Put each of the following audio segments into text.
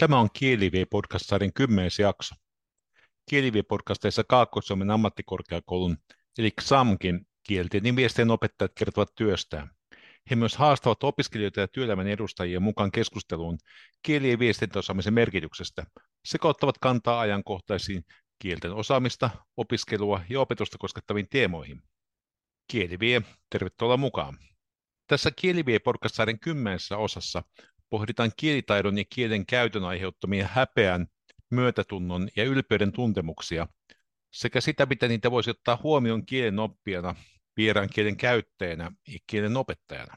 Tämä on Kielivi-podcast-sarjan kymmenes jakso. Kielivi-podcasteissa Kaakkois-Suomen ammattikorkeakoulun, eli XAMKin, kielten viestien opettajat kertovat työstään. He myös haastavat opiskelijoita ja työelämän edustajia mukaan keskusteluun kieli- ja viestintäosaamisen merkityksestä sekä ottavat kantaa ajankohtaisiin kielten osaamista, opiskelua ja opetusta koskettaviin teemoihin. Kielivie, tervetuloa mukaan. Tässä Kielivie-podcast-sarjan kymmenessä osassa pohditaan kielitaidon ja kielen käytön aiheuttamia häpeän, myötätunnon ja ylpeyden tuntemuksia sekä sitä, miten niitä voisi ottaa huomioon kielen oppijana, vieraan kielen käyttäjänä ja kielen opettajana.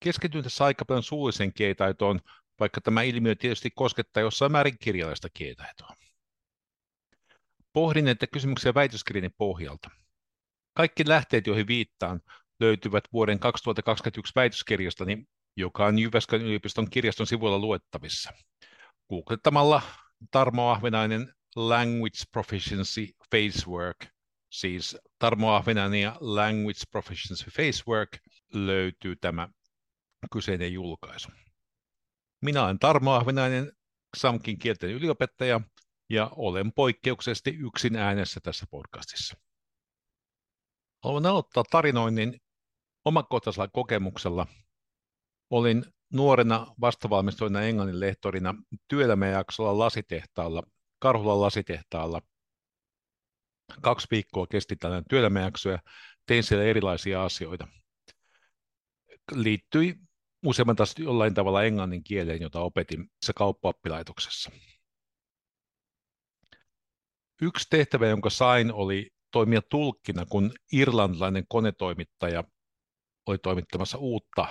Keskityn tässä aika paljon suulliseen kielitaitoon, vaikka tämä ilmiö tietysti koskettaa jossain määrin kirjallista kielitaitoa. Pohdin näitä kysymyksiä väitöskirjani pohjalta. Kaikki lähteet, joihin viittaan, löytyvät vuoden 2021 väitöskirjastani joka on Jyväskylän yliopiston kirjaston sivuilla luettavissa. Googlettamalla Tarmo Ahvenainen Language Proficiency Facework, siis Tarmo Ahvenainen ja Language Proficiency Facework, löytyy tämä kyseinen julkaisu. Minä olen Tarmo Ahvenainen, Samkin kielten yliopettaja, ja olen poikkeuksellisesti yksin äänessä tässä podcastissa. Haluan aloittaa tarinoinnin omakohtaisella kokemuksella Olin nuorena vastavalmistuneena englannin lehtorina työelämäjaksolla lasitehtaalla, Karhulan lasitehtaalla. Kaksi viikkoa kesti tällainen työelämäjakso ja tein siellä erilaisia asioita. Liittyi useamman taas jollain tavalla englannin kieleen, jota opetin se kauppaoppilaitoksessa. Yksi tehtävä, jonka sain, oli toimia tulkkina, kun irlantilainen konetoimittaja oli toimittamassa uutta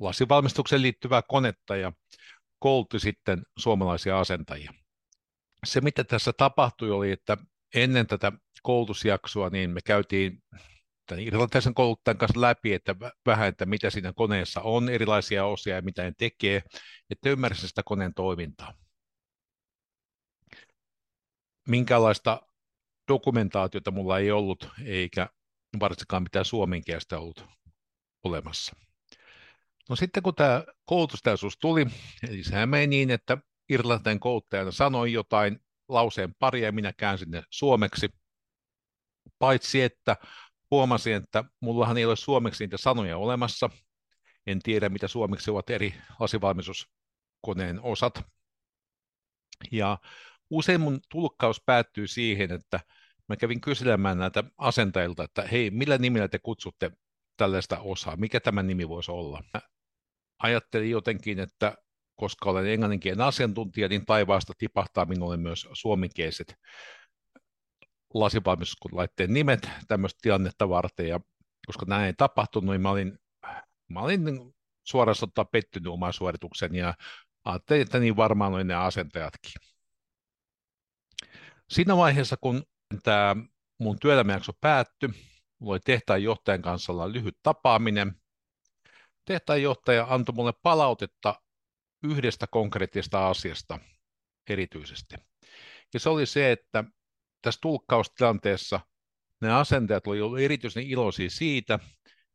lasivalmistukseen liittyvää konetta ja koulutti sitten suomalaisia asentajia. Se, mitä tässä tapahtui, oli, että ennen tätä koulutusjaksoa niin me käytiin tämän irlantilaisen kouluttajan kanssa läpi, että vähän, että mitä siinä koneessa on, erilaisia osia ja mitä ne tekee, että ymmärsin sitä koneen toimintaa. Minkälaista dokumentaatiota mulla ei ollut, eikä varsinkaan mitään suomenkielistä ollut olemassa. No sitten kun tämä koulutustaisuus tuli, eli sehän meni niin, että irlantilainen kouluttajana sanoi jotain lauseen paria ja minä käänsin ne suomeksi, paitsi että huomasin, että mullahan ei ole suomeksi niitä sanoja olemassa. En tiedä, mitä suomeksi ovat eri lasivalmistuskoneen osat. Ja usein mun tulkkaus päättyy siihen, että mä kävin kyselemään näitä asentajilta, että hei, millä nimellä te kutsutte tällaista osaa, mikä tämä nimi voisi olla. Ajattelin jotenkin, että koska olen englanninkielen asiantuntija, niin taivaasta tipahtaa minulle myös suomenkieliset lasivalmistuslaitteen nimet tämmöistä tilannetta varten, ja koska näin ei tapahtunut, niin mä olin, mä olin suorastaan pettynyt omaan suorituksen, ja ajattelin, että niin varmaan oli ne asentajatkin. Siinä vaiheessa, kun tämä mun työelämäjakso päättyi, mulla oli tehtaan johtajan kanssa lyhyt tapaaminen, tehtaanjohtaja antoi mulle palautetta yhdestä konkreettisesta asiasta erityisesti. Ja se oli se, että tässä tulkkaustilanteessa ne asentajat olivat erityisen iloisia siitä,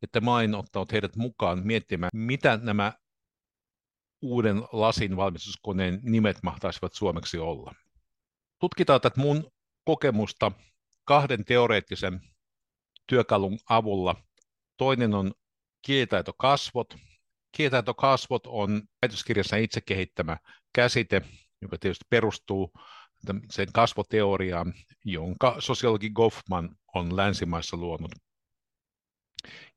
että mä olin ottanut heidät mukaan miettimään, mitä nämä uuden lasin valmistuskoneen nimet mahtaisivat suomeksi olla. Tutkitaan tätä mun kokemusta kahden teoreettisen työkalun avulla. Toinen on kielitaitokasvot. Kielitaitokasvot on väitöskirjassa itse kehittämä käsite, joka tietysti perustuu sen kasvoteoriaan, jonka sosiologi Goffman on länsimaissa luonut.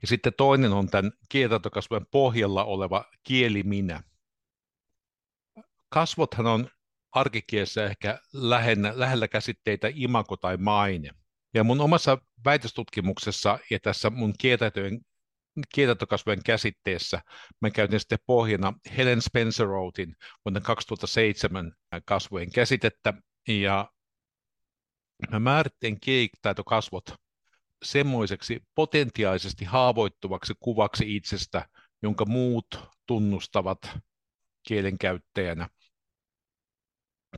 Ja sitten toinen on tämän kielitaitokasvojen pohjalla oleva kieli minä. Kasvothan on arkikielessä ehkä lähellä, lähellä käsitteitä imako tai maine. Ja mun omassa väitöstutkimuksessa ja tässä mun kielitaitojen kielitantokasvojen käsitteessä mä käytin sitten pohjana Helen Spencer Outin vuonna 2007 kasvojen käsitettä, ja mä määrittelin kielitaitokasvot semmoiseksi potentiaalisesti haavoittuvaksi kuvaksi itsestä, jonka muut tunnustavat kielenkäyttäjänä,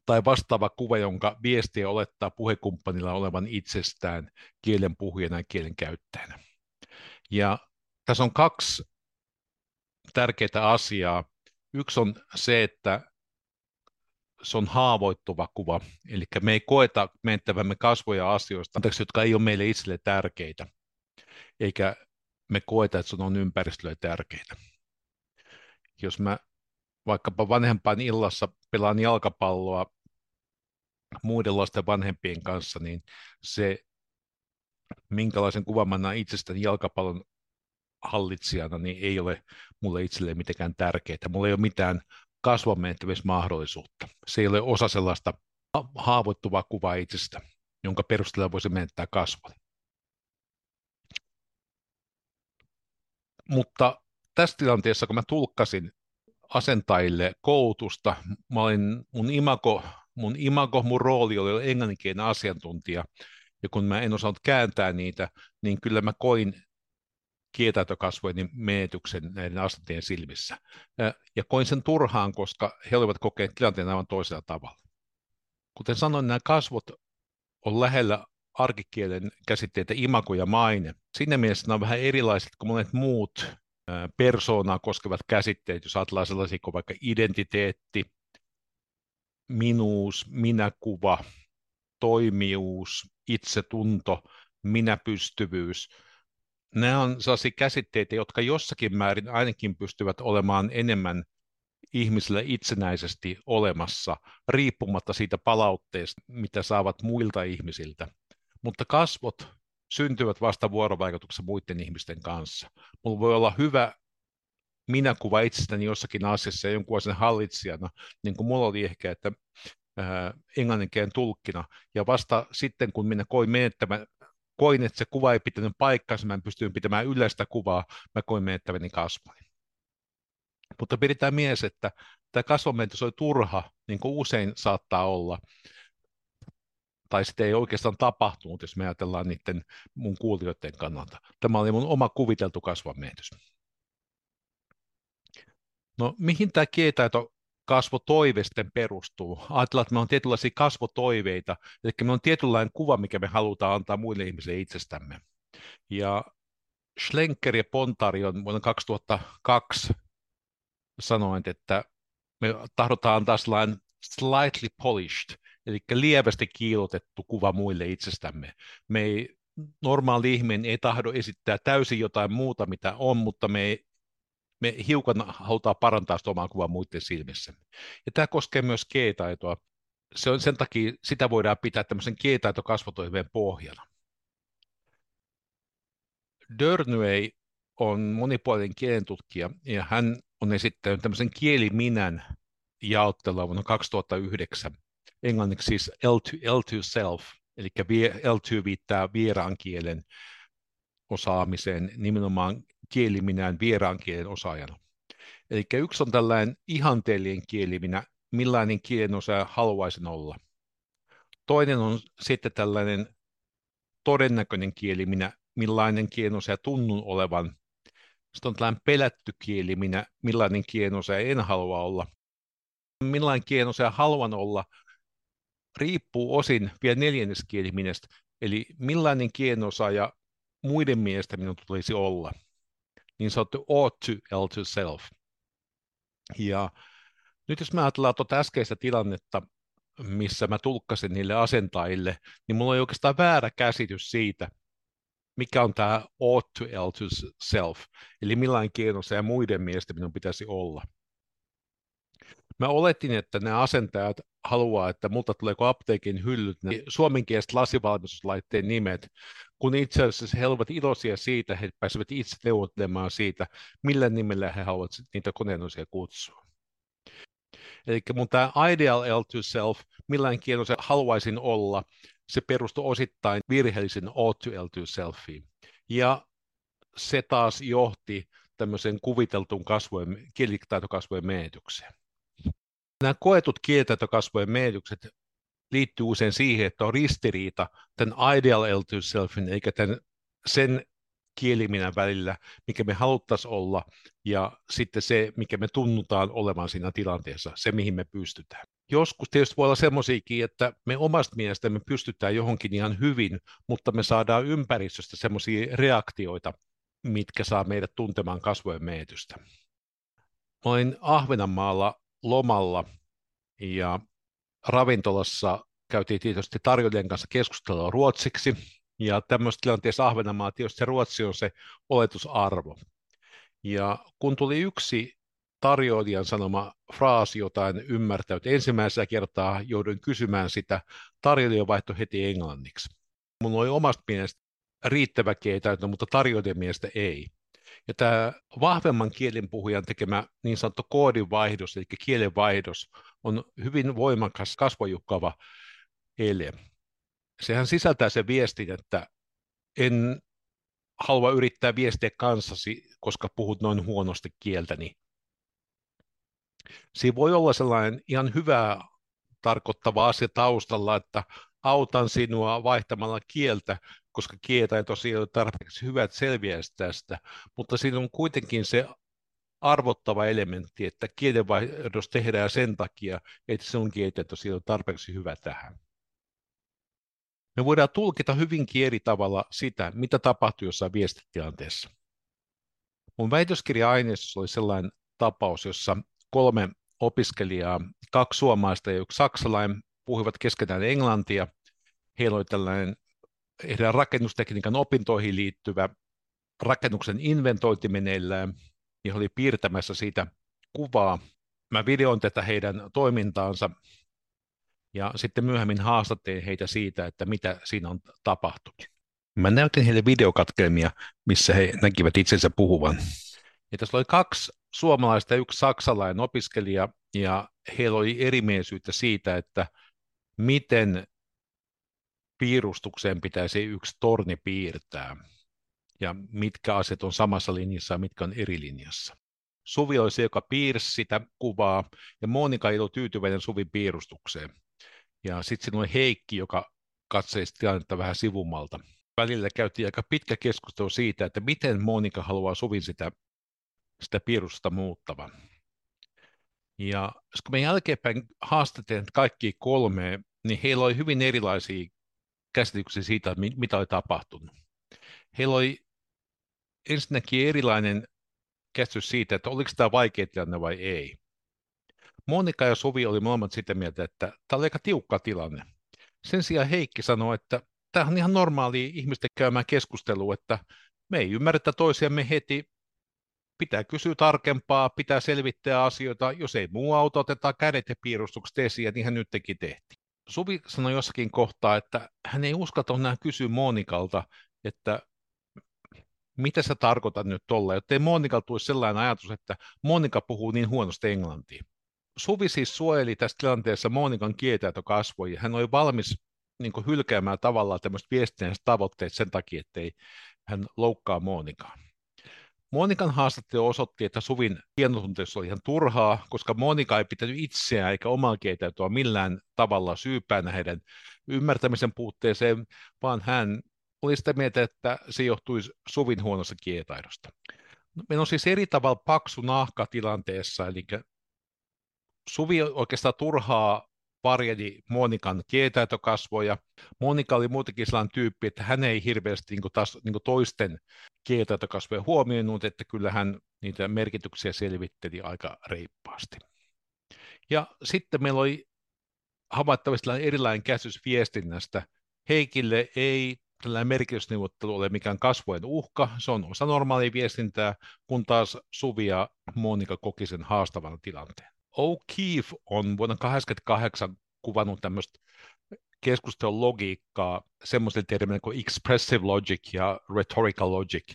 tai vastaava kuva, jonka viestiä olettaa puhekumppanilla olevan itsestään kielen puhujana ja kielen käyttäjänä. Ja tässä on kaksi tärkeää asiaa. Yksi on se, että se on haavoittuva kuva, eli me ei koeta menettävämme kasvoja asioista, jotka ei ole meille itselle tärkeitä, eikä me koeta, että se on ympäristölle tärkeitä. Jos mä vaikkapa vanhempaan illassa pelaan jalkapalloa muiden lasten vanhempien kanssa, niin se, minkälaisen kuvan mä näen itsestäni jalkapallon hallitsijana, niin ei ole mulle itselleen mitenkään tärkeää. Mulla ei ole mitään kasvamenettämismahdollisuutta. Se ei ole osa sellaista haavoittuvaa kuvaa itsestä, jonka perusteella voisi menettää kasvon. Mutta tässä tilanteessa, kun mä tulkkasin asentajille koulutusta, mä olin, mun imago, mun imago, mun rooli oli englanninkielinen asiantuntija, ja kun mä en osannut kääntää niitä, niin kyllä mä koin kietaitokasvojen menetyksen näiden asentajien silmissä. Ja koin sen turhaan, koska he olivat kokeneet tilanteen aivan toisella tavalla. Kuten sanoin, nämä kasvot on lähellä arkikielen käsitteitä imago ja maine. Siinä mielessä nämä on vähän erilaiset kuin monet muut persoonaa koskevat käsitteet, jos ajatellaan sellaisia kuin vaikka identiteetti, minuus, minäkuva, toimijuus, itsetunto, minäpystyvyys. Nämä on sellaisia käsitteitä, jotka jossakin määrin ainakin pystyvät olemaan enemmän ihmisille itsenäisesti olemassa, riippumatta siitä palautteesta, mitä saavat muilta ihmisiltä. Mutta kasvot syntyvät vasta vuorovaikutuksessa muiden ihmisten kanssa. Mulla voi olla hyvä minäkuva itsestäni jossakin asiassa ja jonkun asian hallitsijana, niin kuin mulla oli ehkä, että englanninkielen tulkkina, ja vasta sitten, kun minä koin menettämään, koin, että se kuva ei pitänyt paikkaansa, mä en pystynyt pitämään yleistä kuvaa, mä koin menettäväni kasvoni. Mutta pidetään mielessä, että tämä kasvonmenetys oli turha, niin kuin usein saattaa olla, tai sitten ei oikeastaan tapahtunut, jos me ajatellaan niiden mun kuulijoiden kannalta. Tämä oli mun oma kuviteltu kasvanmenetys. No mihin tämä kietaito kasvotoive sitten perustuu? Ajatellaan, että me on tietynlaisia kasvotoiveita, eli me on tietynlainen kuva, mikä me halutaan antaa muille ihmisille itsestämme. Ja Schlenker ja Pontari on vuonna 2002 sanoin, että me tahdotaan antaa sellainen slightly polished, eli lievästi kiilotettu kuva muille itsestämme. Me ei, normaali ihminen ei tahdo esittää täysin jotain muuta, mitä on, mutta me, ei, me hiukan halutaan parantaa sitä omaa kuvaa muiden silmissä. Ja tämä koskee myös kielitaitoa. Se on sen takia, sitä voidaan pitää tämmöisen kielitaitokasvatoiveen pohjana. Dörnway on monipuolinen kielentutkija ja hän on esittänyt tämmöisen kieliminän jaottelua vuonna 2009 englanniksi siis L2, L2 self, eli L2 viittaa vieraan kielen osaamiseen, nimenomaan kieliminään vieraan kielen osaajana. Eli yksi on tällainen ihanteellinen kieliminä, millainen kielen osaaja haluaisin olla. Toinen on sitten tällainen todennäköinen kieliminä, millainen kielen osaaja tunnun olevan. Sitten on tällainen pelätty kieliminä, millainen kielen osaaja en halua olla. Millainen kielen osaaja haluan olla, riippuu osin vielä neljänneskieliminestä, eli millainen kienosaaja muiden mielestä minun tulisi olla. Niin sanottu ought to, L to self. Ja nyt jos mä ajatellaan tuota äskeistä tilannetta, missä mä tulkkasin niille asentajille, niin mulla on oikeastaan väärä käsitys siitä, mikä on tämä ought to, L to self, eli millainen kienosaaja muiden mielestä minun pitäisi olla. Mä oletin, että nämä asentajat haluaa, että multa tulee apteekin hyllyt, ne suomenkieliset lasivalmistuslaitteen nimet, kun itse asiassa he ovat iloisia siitä, he pääsevät itse neuvottelemaan siitä, millä nimellä he haluavat niitä koneenosia kutsua. Eli mun tämä ideal L to self, millainen kienosa haluaisin olla, se perustuu osittain virheellisen O to L to selfiin. Ja se taas johti tämmöisen kuviteltuun kasvojen, kielitaitokasvojen menetykseen. Nämä koetut kielitaitokasvojen menetykset liittyy usein siihen, että on ristiriita tämän ideal to selfin eikä tämän, sen kieliminän välillä, mikä me haluttaisiin olla, ja sitten se, mikä me tunnutaan olevan siinä tilanteessa, se mihin me pystytään. Joskus tietysti voi olla semmoisiakin, että me omasta mielestämme pystytään johonkin ihan hyvin, mutta me saadaan ympäristöstä semmoisia reaktioita, mitkä saa meidät tuntemaan kasvojen menetystä. Mä olin Ahvenanmaalla lomalla ja ravintolassa käytiin tietysti tarjoilijan kanssa keskustelua ruotsiksi, ja tämmöisessä tilanteessa Ahvenanmaa tietysti se ruotsi on se oletusarvo. Ja kun tuli yksi tarjoilijan sanoma fraasi, jota en ymmärtänyt ensimmäisellä kertaa, jouduin kysymään sitä, tarjoilija vaihtoi heti englanniksi. Mun oli omasta mielestä riittävä kielitaito, mutta tarjoilijan mielestä ei. Ja tämä vahvemman kielen puhujan tekemä niin sanottu koodinvaihdos, eli kielenvaihdos, on hyvin voimakas kasvojukkaava ele. Sehän sisältää sen viestin, että en halua yrittää viestiä kanssasi, koska puhut noin huonosti kieltäni. Siinä voi olla sellainen ihan hyvää tarkoittava asia taustalla, että autan sinua vaihtamalla kieltä, koska kieltä ei tosiaan ole tarpeeksi hyvä, että selviäisi tästä, mutta siinä on kuitenkin se arvottava elementti, että kielenvaihdos tehdään sen takia, että se on kieltä tosiaan tarpeeksi hyvä tähän. Me voidaan tulkita hyvinkin eri tavalla sitä, mitä tapahtuu jossain viestitilanteessa. Mun väitöskirja-aineistossa oli sellainen tapaus, jossa kolme opiskelijaa, kaksi suomalaista ja yksi saksalainen, puhuivat keskenään englantia. Heillä oli tällainen heidän rakennustekniikan opintoihin liittyvä rakennuksen inventointi meneillään, he oli piirtämässä siitä kuvaa. Mä videoin tätä heidän toimintaansa, ja sitten myöhemmin haastattelin heitä siitä, että mitä siinä on tapahtunut. Mä näytin heille videokatkelmia, missä he näkivät itsensä puhuvan. Ja tässä oli kaksi suomalaista ja yksi saksalainen opiskelija, ja heillä oli erimielisyyttä siitä, että miten piirustukseen pitäisi yksi torni piirtää, ja mitkä asiat on samassa linjassa ja mitkä on eri linjassa. Suvi oli se, joka piirsi sitä kuvaa, ja Monika ei ollut tyytyväinen Suvin piirustukseen. Ja sitten siinä oli Heikki, joka katsoi tilannetta vähän sivumalta. Välillä käytiin aika pitkä keskustelu siitä, että miten Monika haluaa Suvin sitä, sitä piirusta muuttavan. Ja kun me jälkeenpäin haastattelin kaikki kolme, niin heillä oli hyvin erilaisia käsityksiä siitä, mitä oli tapahtunut. Heillä oli ensinnäkin erilainen käsitys siitä, että oliko tämä vaikea tilanne vai ei. Monika ja Suvi oli molemmat sitä mieltä, että tämä oli aika tiukka tilanne. Sen sijaan Heikki sanoi, että tämä on ihan normaali ihmisten käymään keskustelu, että me ei ymmärretä toisiamme heti, pitää kysyä tarkempaa, pitää selvittää asioita, jos ei muu auto, otetaan kädet ja piirustukset esiin, ja niinhän nytkin tehtiin. Suvi sanoi jossakin kohtaa, että hän ei uskalta enää kysyä Monikalta, että mitä sä tarkoitat nyt tolla, jotta ei Monikalla tulisi sellainen ajatus, että Monika puhuu niin huonosti englantia. Suvi siis suojeli tässä tilanteessa Monikan kielitaitokasvoja. Hän oli valmis niin hylkäämään tavallaan tämmöiset viestinnälliset tavoitteet sen takia, ettei hän loukkaa Monikaa. Monikan haastattelu osoitti, että Suvin hienotunteus oli ihan turhaa, koska Monika ei pitänyt itseään eikä omaa kielitaitoa millään tavalla syypäänä heidän ymmärtämisen puutteeseen, vaan hän oli sitä mieltä, että se johtui Suvin huonosta kielitaidosta. No, meillä on siis eri tavalla paksu nahka tilanteessa, eli Suvi oikeastaan turhaa varjeli Monikan kielitaitokasvoja. Monika oli muutenkin sellainen tyyppi, että hän ei hirveästi niin taas, niin toisten kielitaitokasvoja huomioinut, että kyllä hän niitä merkityksiä selvitteli aika reippaasti. Ja sitten meillä oli havaittavasti erilainen käsitys viestinnästä. Heikille ei tällainen merkitysneuvottelu ole mikään kasvojen uhka, se on osa normaalia viestintää, kun taas Suvi ja Monika koki sen haastavan tilanteen. O'Keefe on vuonna 1988 kuvannut tämmöistä keskustelun logiikkaa semmoisella termillä kuin expressive logic ja rhetorical logic.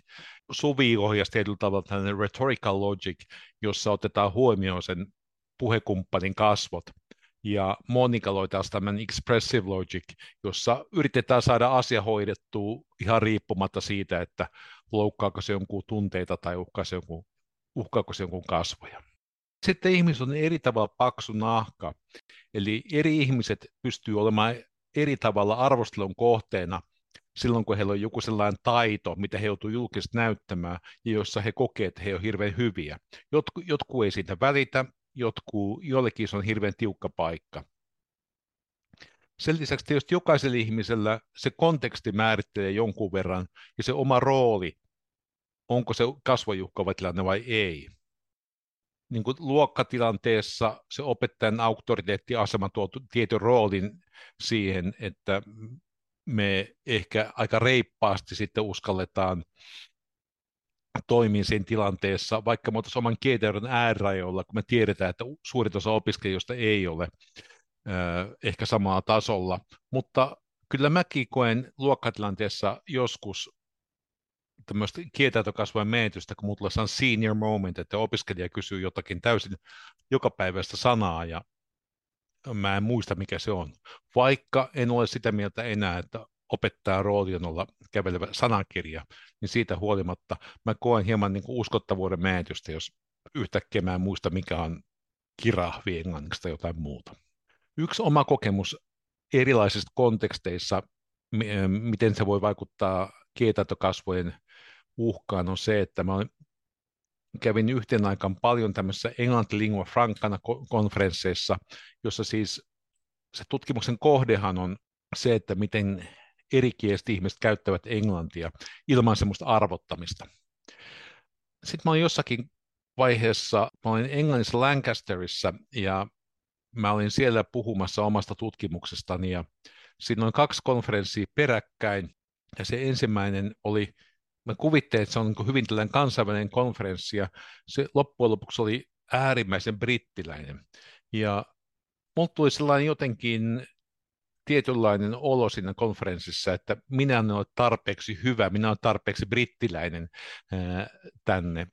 Suvi ohjasi tietyllä tavalla tällainen rhetorical logic, jossa otetaan huomioon sen puhekumppanin kasvot. Ja Monika loi taas tämän expressive logic, jossa yritetään saada asia hoidettua ihan riippumatta siitä, että loukkaako se jonkun tunteita tai uhkaako se jonkun, uhkaako se jonkun kasvoja. Sitten ihmiset on eri tavalla paksu nahka, eli eri ihmiset pystyy olemaan eri tavalla arvostelun kohteena silloin, kun heillä on joku sellainen taito, mitä he joutuu julkisesti näyttämään, ja jossa he kokevat, että he ovat hirveän hyviä. Jotku, jotku ei siitä välitä, jotku, jollekin se on hirveän tiukka paikka. Sen lisäksi tietysti jokaisella ihmisellä se konteksti määrittelee jonkun verran, ja se oma rooli, onko se kasvojukka vai vai ei niin kuin luokkatilanteessa se opettajan auktoriteettiasema tuo tietyn roolin siihen, että me ehkä aika reippaasti sitten uskalletaan toimia siinä tilanteessa, vaikka me oltaisiin oman kielitaidon äärirajoilla, kun me tiedetään, että suurin osa opiskelijoista ei ole ehkä samalla tasolla, mutta kyllä mäkin koen luokkatilanteessa joskus tämmöistä kielitaitokasvojen menetystä, kun mulla on senior moment, että opiskelija kysyy jotakin täysin jokapäiväistä sanaa ja mä en muista mikä se on. Vaikka en ole sitä mieltä enää, että opettaa rooli on olla kävelevä sanakirja, niin siitä huolimatta mä koen hieman niin kuin uskottavuuden menetystä, jos yhtäkkiä mä en muista mikä on kirahvi englanniksi tai jotain muuta. Yksi oma kokemus erilaisissa konteksteissa, miten se voi vaikuttaa kielitaitokasvojen uhkaan, on se, että mä kävin yhteen aikaan paljon tämmöisissä englanti lingua francana konferensseissa, jossa siis se tutkimuksen kohdehan on se, että miten erikieliset ihmiset käyttävät englantia ilman semmoista arvottamista. Sitten mä olin jossakin vaiheessa, mä olin Englannissa Lancasterissa ja mä olin siellä puhumassa omasta tutkimuksestani ja siinä on kaksi konferenssia peräkkäin ja se ensimmäinen oli, mä kuvittelin, että se on niin hyvin tällainen kansainvälinen konferenssi ja se loppujen lopuksi oli äärimmäisen brittiläinen ja mulla tuli sellainen jotenkin tietynlainen olo siinä konferenssissa, että minä en ole tarpeeksi hyvä, minä olen tarpeeksi brittiläinen ää, tänne.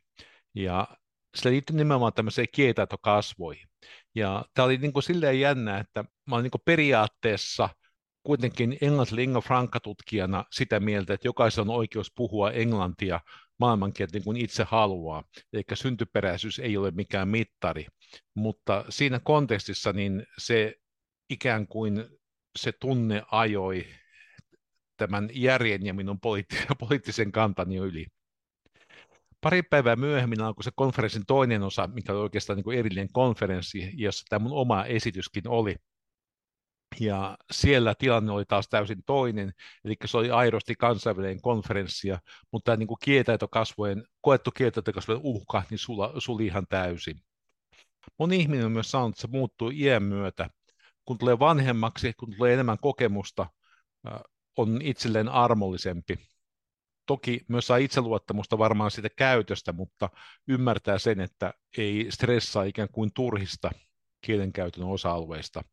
Ja se liittyy nimenomaan tämmöiseen kielitaitokasvoihin. Ja tämä oli niin kuin silleen jännä, että mä olen niin kuin periaatteessa kuitenkin englanti lingua franca-tutkijana sitä mieltä, että jokaisen on oikeus puhua englantia maailmankieltä niin kuin itse haluaa, eli syntyperäisyys ei ole mikään mittari, mutta siinä kontekstissa niin se ikään kuin se tunne ajoi tämän järjen ja minun poliittisen, poliittisen kantani yli. Pari päivää myöhemmin alkoi se konferenssin toinen osa, mikä oli oikeastaan niin kuin erillinen konferenssi, jossa tämä mun oma esityskin oli. Ja siellä tilanne oli taas täysin toinen, eli se oli aidosti kansainvälinen konferenssi, mutta tämä niin kuin kielitaitokasvojen, koettu kielitaitokasvojen uhka niin sula, suli ihan täysin. Moni ihminen on myös sanonut, että se muuttuu iän myötä, kun tulee vanhemmaksi, kun tulee enemmän kokemusta, on itselleen armollisempi. Toki myös saa itseluottamusta varmaan siitä käytöstä, mutta ymmärtää sen, että ei stressaa ikään kuin turhista kielenkäytön osa-alueista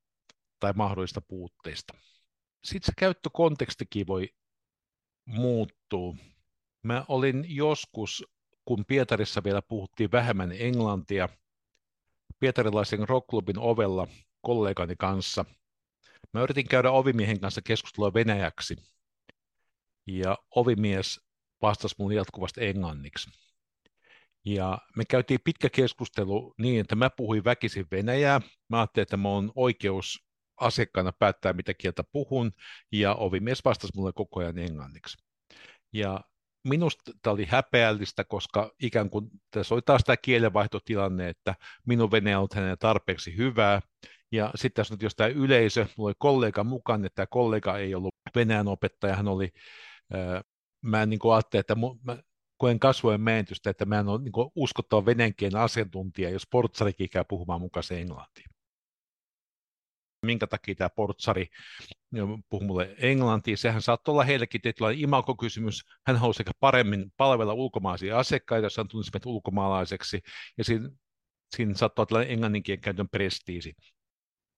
tai mahdollista puutteista. Sitten se käyttökontekstikin voi muuttua. Mä olin joskus, kun Pietarissa vielä puhuttiin vähemmän englantia, pietarilaisen rockklubin ovella kollegani kanssa. Mä yritin käydä ovimiehen kanssa keskustelua venäjäksi, ja ovimies vastasi mulle jatkuvasti englanniksi. Ja me käytiin pitkä keskustelu niin, että mä puhuin väkisin venäjää. Mä ajattelin, että mä oon oikeus asiakkaana päättää, mitä kieltä puhun, ja ovimies vastasi mulle koko ajan englanniksi. Ja minusta tämä oli häpeällistä, koska ikään kuin tässä oli taas tämä kielenvaihtotilanne, että minun venäjä on hänen tarpeeksi hyvää, ja sitten tässä nyt jos tämä yleisö, mulla oli kollega mukaan, että tämä kollega ei ollut Venäjän opettaja, hän oli, ää, mä niin kuin ajattelin, että mu, mä koen kasvojen menetystä, että mä en ole niin uskottava venäjän asiantuntija, jos portsarikin käy puhumaan mukaan englantia. Minkä takia tämä portsari puhuu mulle englantia, sehän saattoi olla heillekin tietynlainen imakokysymys. Hän halusi ehkä paremmin palvella ulkomaalaisia asiakkaita, jos hän tunnisi meitä ulkomaalaiseksi, ja siinä, siinä saattoi olla englanninkielen käytön prestiisi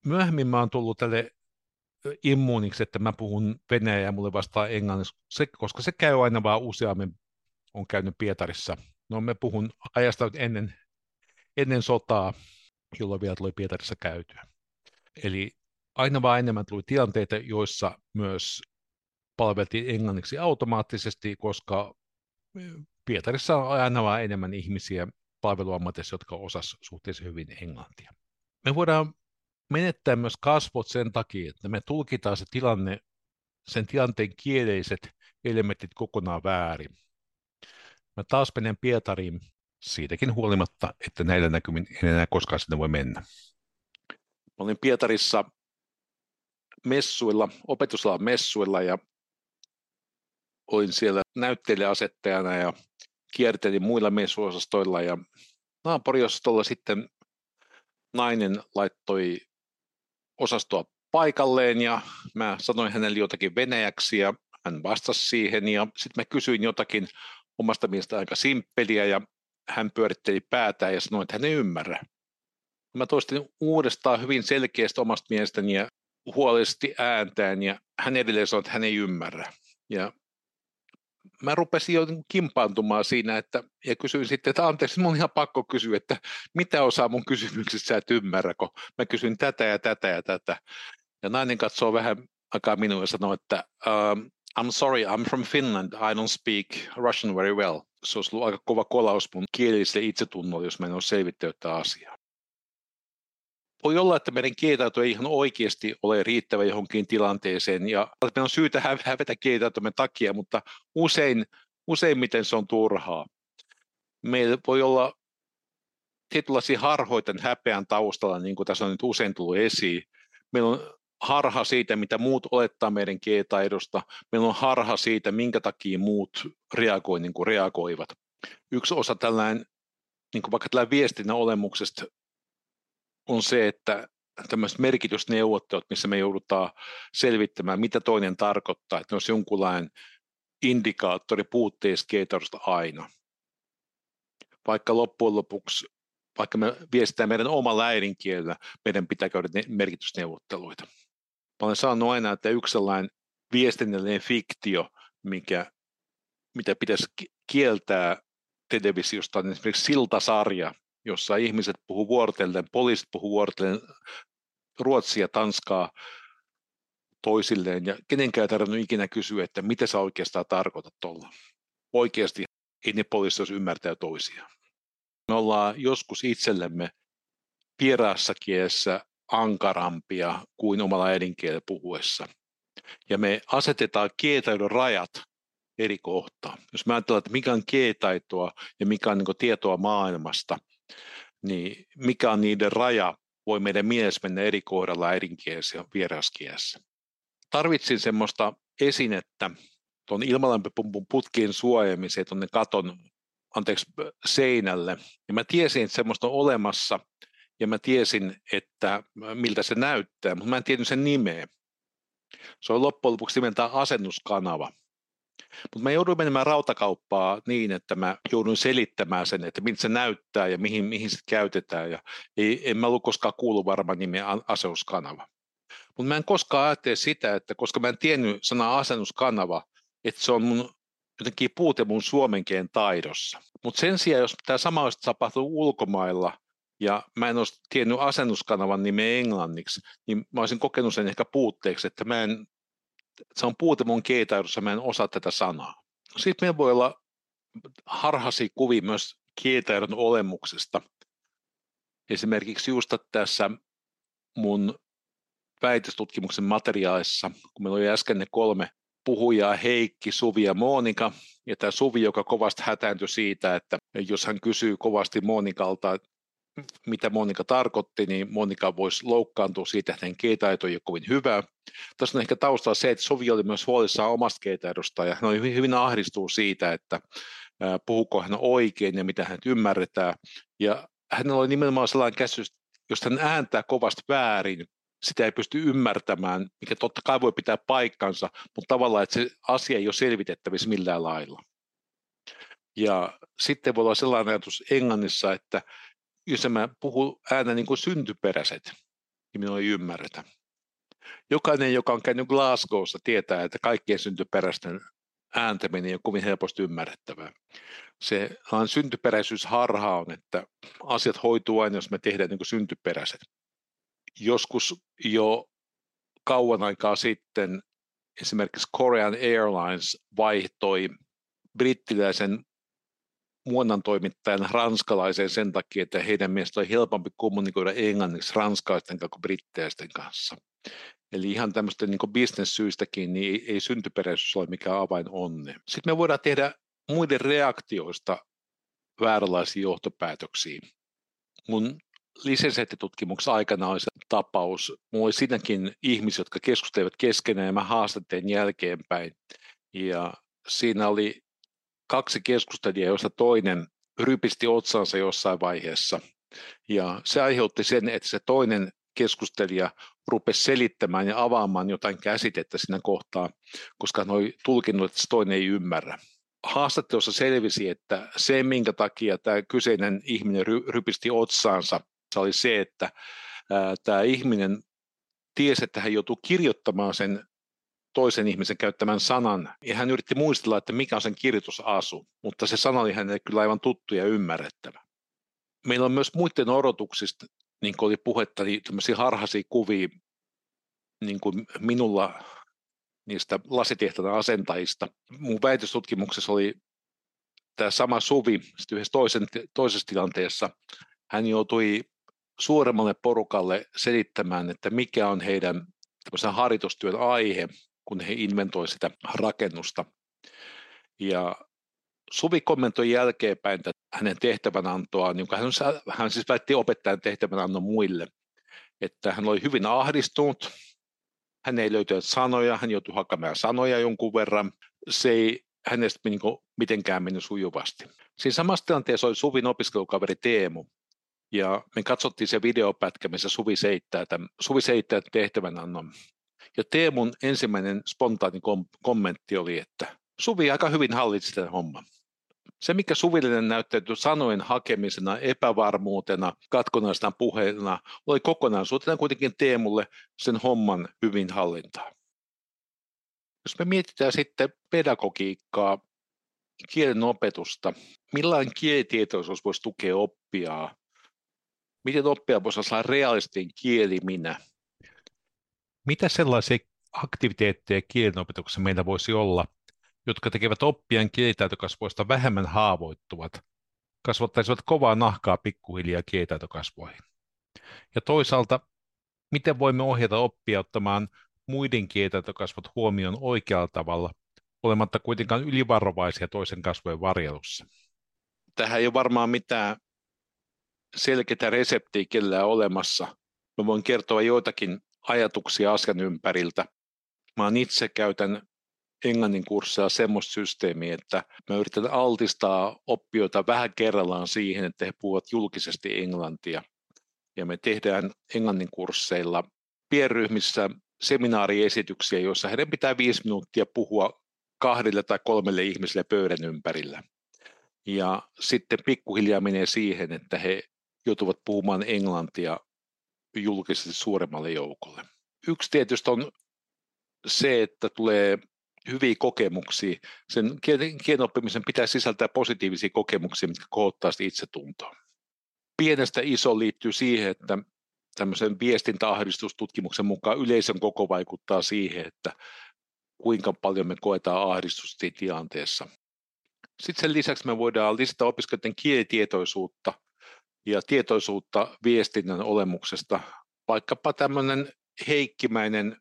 myöhemmin mä oon tullut tälle immuuniksi, että mä puhun venäjää ja mulle vastaa englanniksi, se, koska se käy aina vaan useammin, on käynyt Pietarissa. No me puhun ajasta ennen, ennen sotaa, jolloin vielä tuli Pietarissa käytyä. Eli aina vaan enemmän tuli tilanteita, joissa myös palveltiin englanniksi automaattisesti, koska Pietarissa on aina vaan enemmän ihmisiä palveluammatissa, jotka osas suhteellisen hyvin englantia. Me voidaan menettää myös kasvot sen takia, että me tulkitaan se tilanne, sen tilanteen kieleiset elementit kokonaan väärin. Mä taas menen Pietariin siitäkin huolimatta, että näillä näkymin en enää koskaan sinne voi mennä. Mä olin Pietarissa messuilla, opetusalan messuilla ja olin siellä näyttelijäasettajana ja kiertelin muilla messuosastoilla ja naapuriosastolla sitten nainen laittoi osastoa paikalleen ja mä sanoin hänelle jotakin venäjäksi ja hän vastasi siihen ja sitten mä kysyin jotakin omasta mielestä aika simppeliä ja hän pyöritteli päätään ja sanoi, että hän ei ymmärrä. Mä toistin uudestaan hyvin selkeästi omasta mielestäni ja huolellisesti ääntään ja hän edelleen sanoi, että hän ei ymmärrä. Ja mä rupesin jo kimpaantumaan siinä, että, ja kysyin sitten, että anteeksi, mun on ihan pakko kysyä, että mitä osaa mun kysymyksessä sä et ymmärrä, kun mä kysyn tätä ja tätä ja tätä. Ja nainen katsoo vähän aikaa minua ja sanoo, että um, I'm sorry, I'm from Finland, I don't speak Russian very well. Se olisi ollut aika kova kolaus mun kieliselle itsetunnolle, jos mä en ole selvittänyt tätä asiaa voi olla, että meidän kielitaito ei ihan oikeasti ole riittävä johonkin tilanteeseen ja meidän on syytä hävetä kielitaitomme takia, mutta usein, useimmiten se on turhaa. Meillä voi olla tietynlaisia harhoita häpeän taustalla, niin kuin tässä on nyt usein tullut esiin. Meillä on harha siitä, mitä muut olettaa meidän kielitaidosta. Meillä on harha siitä, minkä takia muut reagoi niin kuin reagoivat. Yksi osa tällainen, niin kuin vaikka tällainen viestinnän olemuksesta on se, että tämmöiset merkitysneuvottelut, missä me joudutaan selvittämään, mitä toinen tarkoittaa, että olisi jonkunlainen indikaattori puutteista keitosta aina. Vaikka loppujen lopuksi, vaikka me viestitään meidän omalla äidinkielellä, meidän pitää käydä merkitysneuvotteluita. Mä olen sanonut aina, että yksi sellainen viestinnällinen fiktio, mikä, mitä pitäisi kieltää televisiosta, on esimerkiksi siltasarja, jossa ihmiset puhuu vuorotellen, poliisit puhuu vuorotellen ruotsia, tanskaa toisilleen, ja kenenkään ei tarvinnut ikinä kysyä, että mitä sä oikeastaan tarkoitat tuolla. Oikeasti ei ne poliisit ymmärtää toisia. Me ollaan joskus itsellemme vieraassa kielessä ankarampia kuin omalla äidinkielellä puhuessa. Ja me asetetaan kielitaidon rajat eri kohtaan. Jos me ajatellaan, että mikä on kielitaitoa ja mikä on niin tietoa maailmasta, niin mikä on niiden raja, voi meidän mies mennä eri kohdalla äidinkielessä ja vieraskielessä. Tarvitsin semmoista esinettä tuon ilmalämpöpumpun putkien suojamiseen tuonne katon anteeksi, seinälle. Ja mä tiesin, että semmoista on olemassa, ja mä tiesin, että miltä se näyttää, mutta mä en tiennyt sen nimeä. Se on loppujen lopuksi nimeltään asennuskanava. Mutta mä jouduin menemään rautakauppaa niin, että mä jouduin selittämään sen, että miltä se näyttää ja mihin, mihin se käytetään. Ja ei, en mä ollut koskaan kuullut varmaan nimeä asennuskanava. Mutta mä en koskaan ajattele sitä, että koska mä en tiennyt sanaa asennuskanava, että se on mun jotenkin puute mun suomenkeen taidossa. Mutta sen sijaan, jos tämä sama olisi tapahtunut ulkomailla, ja mä en olisi tiennyt asennuskanavan nimeä englanniksi, niin mä olisin kokenut sen ehkä puutteeksi, että mä en se on puute mun kielitaidossa, mä en osaa tätä sanaa. Sitten meillä voi olla harhasi kuvi myös kielitaidon olemuksesta. Esimerkiksi just tässä mun väitöstutkimuksen materiaalissa, kun meillä oli äsken ne kolme puhujaa, Heikki, Suvi ja Monika, ja tämä Suvi, joka kovasti hätääntyi siitä, että jos hän kysyy kovasti Monikalta, mitä Monika tarkoitti, niin Monika voisi loukkaantua siitä, että hänen kielitaito ei ole kovin hyvä. Tässä on ehkä taustalla se, että Sovi oli myös huolissaan omasta kielitaidosta ja hän oli hyvin, hyvin ahdistuu siitä, että puhuko hän oikein ja mitä hän ymmärretään. Ja hänellä oli nimenomaan sellainen käsitys, jos hän ääntää kovasti väärin, sitä ei pysty ymmärtämään, mikä totta kai voi pitää paikkansa, mutta tavallaan, että se asia ei ole selvitettävissä millään lailla. Ja sitten voi olla sellainen ajatus Englannissa, että jos mä puhun äänä niin kuin syntyperäiset, niin minua ei ymmärretä. Jokainen, joka on käynyt Glasgowssa, tietää, että kaikkien syntyperäisten ääntäminen ole kovin helposti ymmärrettävää. Se syntyperäisyysharha on, että asiat hoituu aina, jos me tehdään niin kuin syntyperäiset. Joskus jo kauan aikaa sitten esimerkiksi Korean Airlines vaihtoi brittiläisen muonnan toimittajan ranskalaiseen sen takia, että heidän mielestä oli helpompi kommunikoida englanniksi ranskalaisten kuin britteisten kanssa. Eli ihan tämmöisten niin bisnessyistäkin niin ei, ei syntyperäisyys ole mikään avain onne. Sitten me voidaan tehdä muiden reaktioista vääränlaisia johtopäätöksiä. Mun lisensettitutkimuksen aikana oli se tapaus. Mulla oli siinäkin ihmisiä, jotka keskustelivat keskenään ja mä haastattelin jälkeenpäin. Ja siinä oli kaksi keskustelijaa, joista toinen rypisti otsansa jossain vaiheessa. Ja se aiheutti sen, että se toinen keskustelija rupesi selittämään ja avaamaan jotain käsitettä siinä kohtaa, koska hän oli tulkinnut, että se toinen ei ymmärrä. Haastattelussa selvisi, että se, minkä takia tämä kyseinen ihminen ry- rypisti otsaansa, se oli se, että tämä ihminen tiesi, että hän joutuu kirjoittamaan sen toisen ihmisen käyttämän sanan, ja hän yritti muistella, että mikä on sen kirjoitusasu, mutta se sana oli hänelle kyllä aivan tuttu ja ymmärrettävä. Meillä on myös muiden odotuksista, niin kuin oli puhetta, niin tämmöisiä harhaisia kuvia, niin kuin minulla niistä lasitehtävän asentajista. Mun väitöstutkimuksessa oli tämä sama Suvi yhdessä toisen, toisessa tilanteessa. Hän joutui suuremmalle porukalle selittämään, että mikä on heidän harjoitustyön aihe, kun he inventoivat sitä rakennusta. Ja Suvi kommentoi jälkeenpäin että hänen tehtävänantoaan, jonka hän, hän siis väitti opettajan tehtävänannon muille, että hän oli hyvin ahdistunut, hän ei löytänyt sanoja, hän joutui hakemaan sanoja jonkun verran, se ei hänestä niin mitenkään mennyt sujuvasti. Siinä samassa tilanteessa oli Suvin opiskelukaveri Teemu, ja me katsottiin se videopätkä, missä Suvi seittää, tämän, Suvi seittää tehtävänannon. Ja Teemun ensimmäinen spontaani kom- kommentti oli, että Suvi aika hyvin hallitsi tämän homman. Se, mikä Suvillinen näyttäytyi sanojen hakemisena, epävarmuutena, katkonaisena puheena, oli kokonaisuutena kuitenkin Teemulle sen homman hyvin hallintaa. Jos me mietitään sitten pedagogiikkaa, kielen opetusta, millainen kielitietoisuus voisi tukea oppijaa, miten oppija voisi saada realistin kieli minä. Mitä sellaisia aktiviteetteja kielenopetuksessa meillä voisi olla, jotka tekevät oppijan kielitaitokasvoista vähemmän haavoittuvat, kasvattaisivat kovaa nahkaa pikkuhiljaa kielitaitokasvoihin. Ja toisaalta, miten voimme ohjata oppia ottamaan muiden kielitaitokasvot huomioon oikealla tavalla, olematta kuitenkaan ylivarovaisia toisen kasvojen varjelussa. Tähän ei ole varmaan mitään selkeää reseptiä kellään olemassa. Mä voin kertoa joitakin ajatuksia asian ympäriltä. Mä itse käytän englannin kursseja semmoista systeemiä, että mä yritän altistaa oppijoita vähän kerrallaan siihen, että he puhuvat julkisesti englantia. Ja me tehdään englannin kursseilla pienryhmissä seminaariesityksiä, joissa heidän pitää viisi minuuttia puhua kahdelle tai kolmelle ihmiselle pöydän ympärillä. Ja sitten pikkuhiljaa menee siihen, että he joutuvat puhumaan englantia julkisesti suuremmalle joukolle. Yksi tietysti on se, että tulee hyviä kokemuksia. Sen kielen oppimisen pitää sisältää positiivisia kokemuksia, mitkä kohottaa itsetuntoa. Pienestä iso liittyy siihen, että tämmöisen viestintäahdistustutkimuksen mukaan yleisön koko vaikuttaa siihen, että kuinka paljon me koetaan ahdistusta tilanteessa. Sitten sen lisäksi me voidaan lisätä opiskelijoiden kielitietoisuutta ja tietoisuutta viestinnän olemuksesta. Vaikkapa tämmöinen heikkimäinen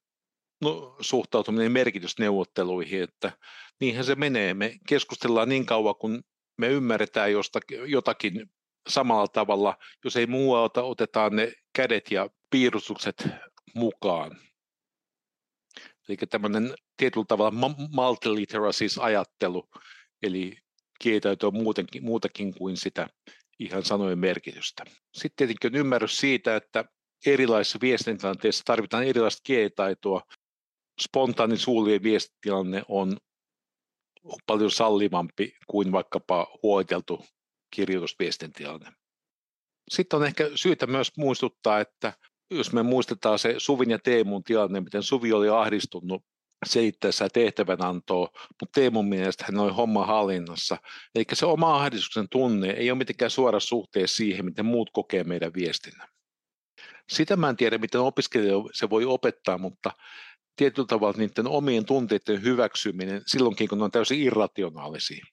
no, suhtautuminen merkitysneuvotteluihin, että niinhän se menee. Me keskustellaan niin kauan, kun me ymmärretään jostakin, jotakin samalla tavalla. Jos ei muualta, otetaan ne kädet ja piirustukset mukaan. Eli tämmöinen tietyllä tavalla multiliteracies-ajattelu, eli kielitaito on muutenkin, muutakin kuin sitä ihan sanojen merkitystä. Sitten tietenkin on ymmärrys siitä, että erilaisissa viestintätilanteissa tarvitaan erilaista kielitaitoa, spontaani suullinen viestitilanne on paljon sallivampi kuin vaikkapa huoiteltu kirjoitusviestintilanne. Sitten on ehkä syytä myös muistuttaa, että jos me muistetaan se Suvin ja Teemun tilanne, miten Suvi oli ahdistunut selittäessä tehtävänantoa, mutta Teemun mielestä hän oli homma hallinnassa. Eli se oma ahdistuksen tunne ei ole mitenkään suora suhteessa siihen, miten muut kokee meidän viestinnän. Sitä mä en tiedä, miten opiskelija se voi opettaa, mutta tietyllä tavalla niiden omien tunteiden hyväksyminen silloinkin, kun ne on täysin irrationaalisia.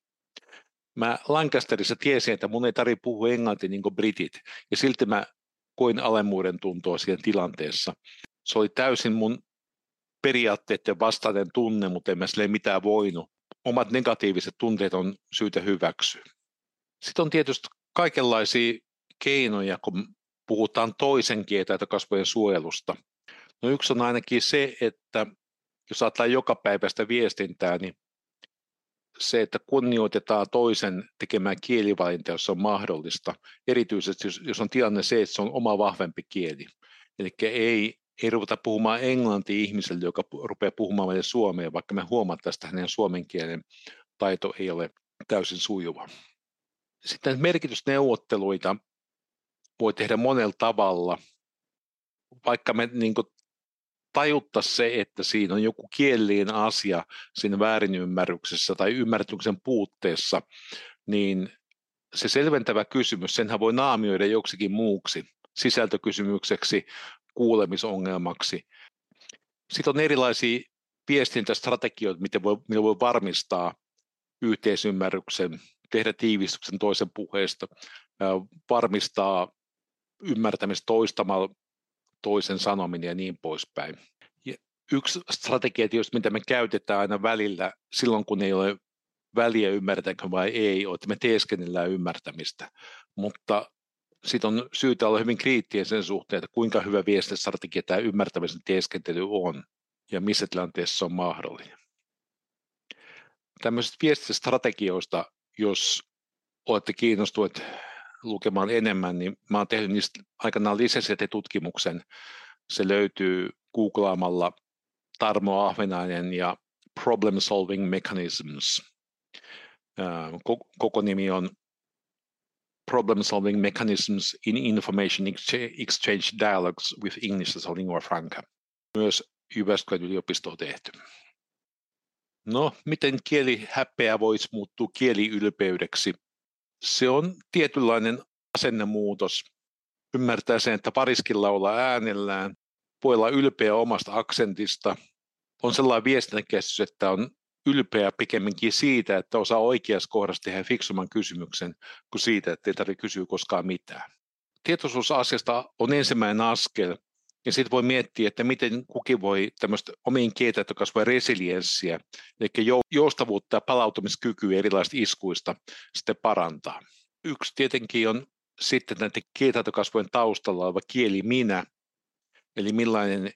Mä Lancasterissa tiesin, että mun ei tarvitse puhua englantia niin kuin britit, ja silti mä koin alemmuuden tuntoa siihen tilanteessa. Se oli täysin mun periaatteiden vastainen tunne, mutta en mä sille mitään voinut. Omat negatiiviset tunteet on syytä hyväksyä. Sitten on tietysti kaikenlaisia keinoja, kun puhutaan toisen kieltä kasvojen suojelusta. No yksi on ainakin se, että jos ajatellaan joka päivästä viestintää, niin se, että kunnioitetaan toisen tekemään kielivalinta, jos on mahdollista. Erityisesti jos, jos on tilanne se, että se on oma vahvempi kieli. Eli ei, ei ruveta puhumaan englantia ihmiselle, joka rupeaa puhumaan meille suomea, vaikka me huomataan, että hänen suomen kielen taito ei ole täysin sujuva. Sitten merkitysneuvotteluita voi tehdä monella tavalla, vaikka me niin tajutta se, että siinä on joku kielellinen asia siinä väärinymmärryksessä tai ymmärryksen puutteessa, niin se selventävä kysymys, senhän voi naamioida joksikin muuksi, sisältökysymykseksi, kuulemisongelmaksi. Sitten on erilaisia viestintästrategioita, miten voi, millä voi varmistaa yhteisymmärryksen, tehdä tiivistyksen toisen puheesta, varmistaa ymmärtämistä toistamalla toisen sanominen ja niin poispäin. Ja yksi strategia tietysti, mitä me käytetään aina välillä silloin, kun ei ole väliä ymmärtääkö vai ei, on, että me teeskennellään ymmärtämistä. Mutta sitten on syytä olla hyvin kriittinen sen suhteen, että kuinka hyvä viestistrategia tämä ymmärtämisen teeskentely on ja missä tilanteessa se on mahdollinen. Tämmöisistä viestistrategioista, jos olette kiinnostuneet lukemaan enemmän, niin mä oon tehnyt niistä aikanaan lisensiaatitutkimuksen. Se löytyy googlaamalla Tarmo Ahvenainen ja Problem Solving Mechanisms. Koko nimi on Problem Solving Mechanisms in Information Exchange Dialogues with English as a Lingua Franca. Myös Jyväskylän yliopisto on tehty. No, miten kieli häpeä voisi muuttua kieliylpeydeksi? se on tietynlainen asennemuutos. Ymmärtää sen, että pariskilla olla äänellään, voi olla ylpeä omasta aksentista. On sellainen viestintäkäsitys, että on ylpeä pikemminkin siitä, että osaa oikeassa kohdassa tehdä fiksumman kysymyksen, kuin siitä, että ei tarvitse kysyä koskaan mitään. Tietoisuus asiasta on ensimmäinen askel, ja sitten voi miettiä, että miten kukin voi tämmöistä omiin kielitaitokasvua resilienssiä, eli joustavuutta ja palautumiskykyä erilaisista iskuista sitten parantaa. Yksi tietenkin on sitten näiden kielitaitokasvojen taustalla oleva kieli minä, eli millainen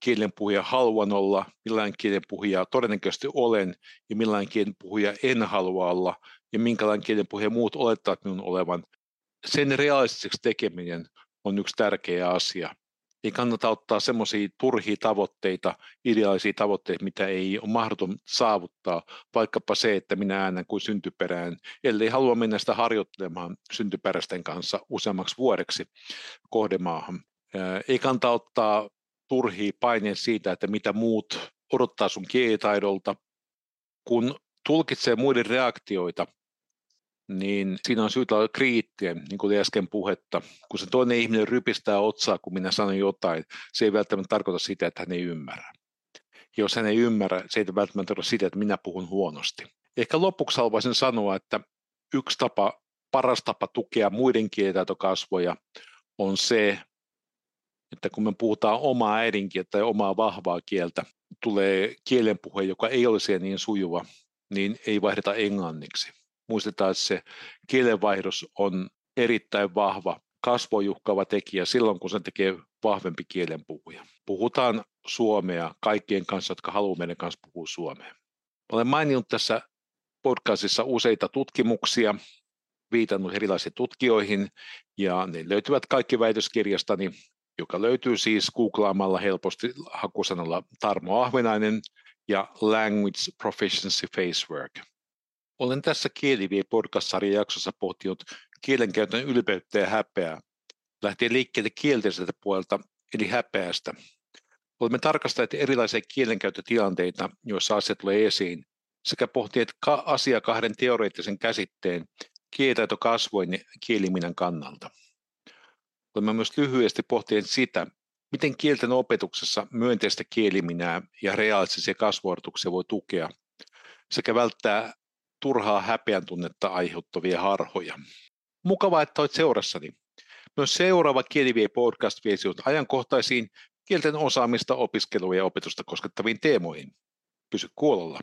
kielenpuhuja haluan olla, millainen kielenpuhuja todennäköisesti olen ja millainen kielenpuhuja en halua olla ja minkälainen kielenpuhuja muut olettavat minun olevan. Sen realistiseksi tekeminen on yksi tärkeä asia ei kannata ottaa semmoisia turhia tavoitteita, ideaalisia tavoitteita, mitä ei ole mahdoton saavuttaa, vaikkapa se, että minä äänen kuin syntyperään, ellei halua mennä sitä harjoittelemaan syntyperäisten kanssa useammaksi vuodeksi kohdemaahan. Ei kannata ottaa turhia paineita siitä, että mitä muut odottaa sun kielitaidolta, kun tulkitsee muiden reaktioita, niin siinä on syytä olla kriittinen, niin kuin äsken puhetta. Kun se toinen ihminen rypistää otsaa, kun minä sanon jotain, se ei välttämättä tarkoita sitä, että hän ei ymmärrä. Jos hän ei ymmärrä, se ei välttämättä ole sitä, että minä puhun huonosti. Ehkä lopuksi haluaisin sanoa, että yksi tapa, paras tapa tukea muiden kielitaitokasvoja on se, että kun me puhutaan omaa äidinkieltä tai omaa vahvaa kieltä, tulee kielenpuhe, joka ei siellä niin sujuva, niin ei vaihdeta englanniksi muistetaan, että se kielenvaihdos on erittäin vahva kasvojuhkava tekijä silloin, kun se tekee vahvempi kielenpuhuja. Puhutaan suomea kaikkien kanssa, jotka haluavat meidän kanssa puhua suomea. Olen maininnut tässä podcastissa useita tutkimuksia, viitannut erilaisiin tutkijoihin, ja ne löytyvät kaikki väitöskirjastani, joka löytyy siis googlaamalla helposti hakusanalla Tarmo Ahvenainen ja Language Proficiency Facework. Olen tässä Kielivie podcast-sarjan jaksossa pohtinut kielenkäytön ylpeyttä ja häpeää, lähtien liikkeelle kielteiseltä puolelta, eli häpeästä. Olemme tarkastaneet erilaisia kielenkäyttötilanteita, joissa asiat tulee esiin, sekä pohtineet ka- asia kahden teoreettisen käsitteen, kielitaito kasvoin ja kieliminän kannalta. Olemme myös lyhyesti pohtineet sitä, miten kielten opetuksessa myönteistä kieliminää ja realistisia kasvuodotuksia voi tukea, sekä välttää turhaa häpeän tunnetta aiheuttavia harhoja. Mukavaa, että olet seurassani. Myös seuraava Kielivie podcast vie sinut ajankohtaisiin kielten osaamista, opiskelua ja opetusta koskettaviin teemoihin. Pysy kuulolla.